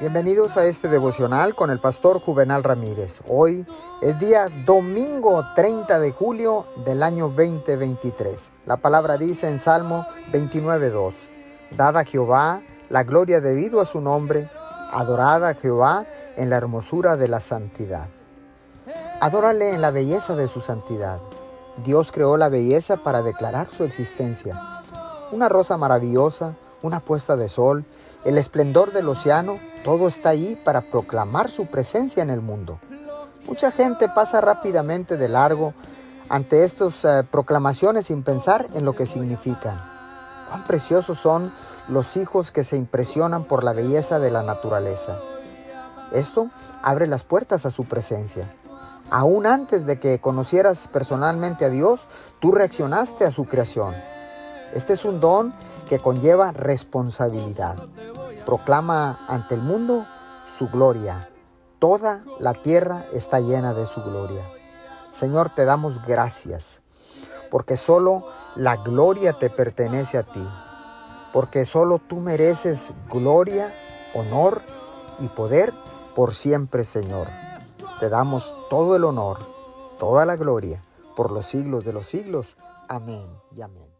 Bienvenidos a este devocional con el pastor Juvenal Ramírez. Hoy es día domingo 30 de julio del año 2023. La palabra dice en Salmo 29.2, Dada a Jehová la gloria debido a su nombre, adorada a Jehová en la hermosura de la santidad. Adórale en la belleza de su santidad. Dios creó la belleza para declarar su existencia. Una rosa maravillosa, una puesta de sol, el esplendor del océano, todo está ahí para proclamar su presencia en el mundo. Mucha gente pasa rápidamente de largo ante estas eh, proclamaciones sin pensar en lo que significan. Cuán preciosos son los hijos que se impresionan por la belleza de la naturaleza. Esto abre las puertas a su presencia. Aún antes de que conocieras personalmente a Dios, tú reaccionaste a su creación. Este es un don que conlleva responsabilidad. Proclama ante el mundo su gloria. Toda la tierra está llena de su gloria. Señor, te damos gracias, porque solo la gloria te pertenece a ti, porque solo tú mereces gloria, honor y poder por siempre, Señor. Te damos todo el honor, toda la gloria, por los siglos de los siglos. Amén y amén.